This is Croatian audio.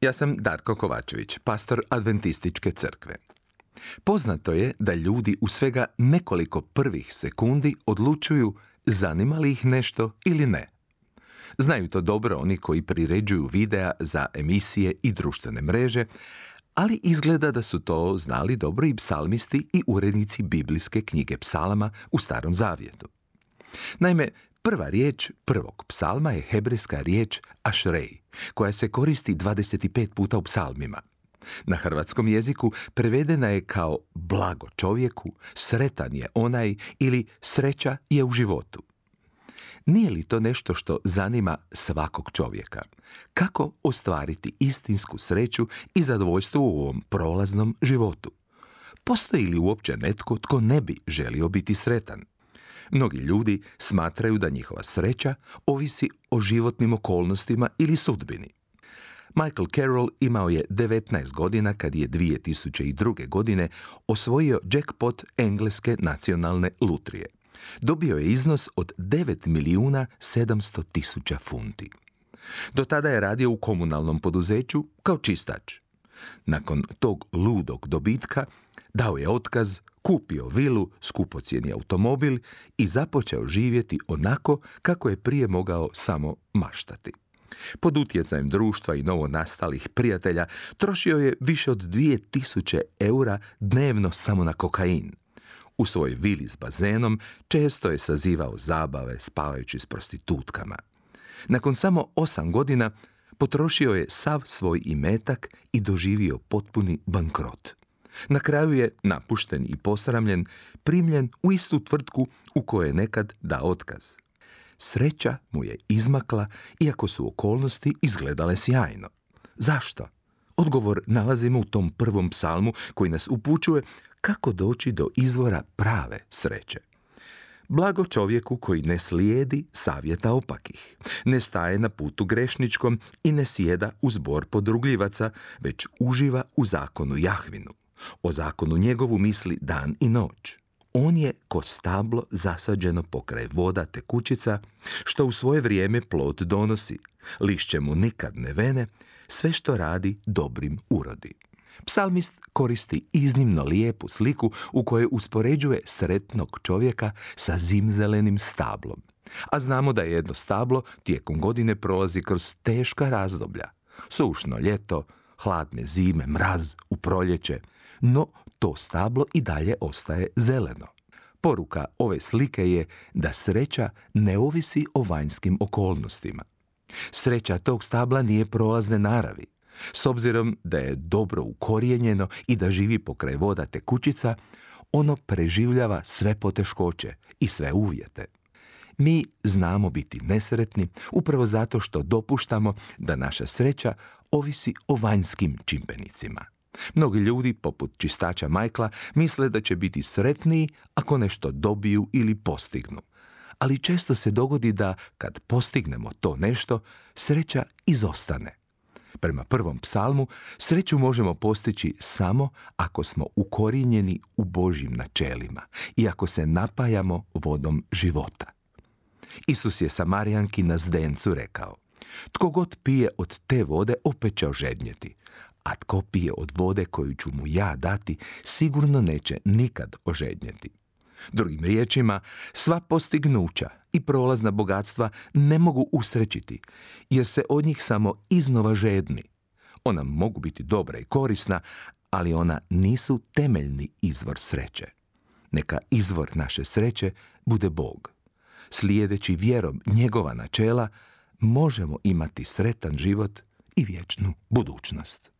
Ja sam Darko Kovačević, pastor Adventističke crkve. Poznato je da ljudi u svega nekoliko prvih sekundi odlučuju zanima li ih nešto ili ne. Znaju to dobro oni koji priređuju videa za emisije i društvene mreže, ali izgleda da su to znali dobro i psalmisti i urednici biblijske knjige psalama u Starom Zavjetu. Naime, Prva riječ prvog psalma je hebrejska riječ ašrej, koja se koristi 25 puta u psalmima. Na hrvatskom jeziku prevedena je kao blago čovjeku, sretan je onaj ili sreća je u životu. Nije li to nešto što zanima svakog čovjeka? Kako ostvariti istinsku sreću i zadovoljstvo u ovom prolaznom životu? Postoji li uopće netko tko ne bi želio biti sretan? Mnogi ljudi smatraju da njihova sreća ovisi o životnim okolnostima ili sudbini. Michael Carroll imao je 19 godina kad je 2002. godine osvojio jackpot engleske nacionalne lutrije. Dobio je iznos od 9 milijuna 700 tisuća funti. Do tada je radio u komunalnom poduzeću kao čistač. Nakon tog ludog dobitka dao je otkaz, kupio vilu, skupocjeni automobil i započeo živjeti onako kako je prije mogao samo maštati. Pod utjecajem društva i novo nastalih prijatelja trošio je više od 2000 eura dnevno samo na kokain. U svojoj vili s bazenom često je sazivao zabave spavajući s prostitutkama. Nakon samo osam godina potrošio je sav svoj imetak i doživio potpuni bankrot. Na kraju je, napušten i posramljen, primljen u istu tvrtku u kojoj je nekad dao otkaz. Sreća mu je izmakla, iako su okolnosti izgledale sjajno. Zašto? Odgovor nalazimo u tom prvom psalmu koji nas upućuje kako doći do izvora prave sreće. Blago čovjeku koji ne slijedi savjeta opakih, ne staje na putu grešničkom i ne sjeda u zbor podrugljivaca, već uživa u zakonu Jahvinu. O zakonu njegovu misli dan i noć. On je ko stablo zasađeno pokraj voda tekućica, što u svoje vrijeme plod donosi. Lišće mu nikad ne vene, sve što radi dobrim urodi. Psalmist koristi iznimno lijepu sliku u kojoj uspoređuje sretnog čovjeka sa zimzelenim stablom. A znamo da je jedno stablo tijekom godine prolazi kroz teška razdoblja. Sušno ljeto, hladne zime, mraz u proljeće, no to stablo i dalje ostaje zeleno. Poruka ove slike je da sreća ne ovisi o vanjskim okolnostima. Sreća tog stabla nije prolazne naravi. S obzirom da je dobro ukorijenjeno i da živi pokraj voda tekućica, ono preživljava sve poteškoće i sve uvjete. Mi znamo biti nesretni upravo zato što dopuštamo da naša sreća ovisi o vanjskim čimbenicima. Mnogi ljudi, poput čistača Majkla, misle da će biti sretniji ako nešto dobiju ili postignu. Ali često se dogodi da, kad postignemo to nešto, sreća izostane. Prema prvom psalmu, sreću možemo postići samo ako smo ukorijenjeni u Božjim načelima i ako se napajamo vodom života. Isus je Samarijanki na zdencu rekao, tko god pije od te vode opet će ožednjeti, a tko pije od vode koju ću mu ja dati, sigurno neće nikad ožednjeti. Drugim riječima, sva postignuća i prolazna bogatstva ne mogu usrećiti, jer se od njih samo iznova žedni. Ona mogu biti dobra i korisna, ali ona nisu temeljni izvor sreće. Neka izvor naše sreće bude Bog. Slijedeći vjerom njegova načela, možemo imati sretan život i vječnu budućnost.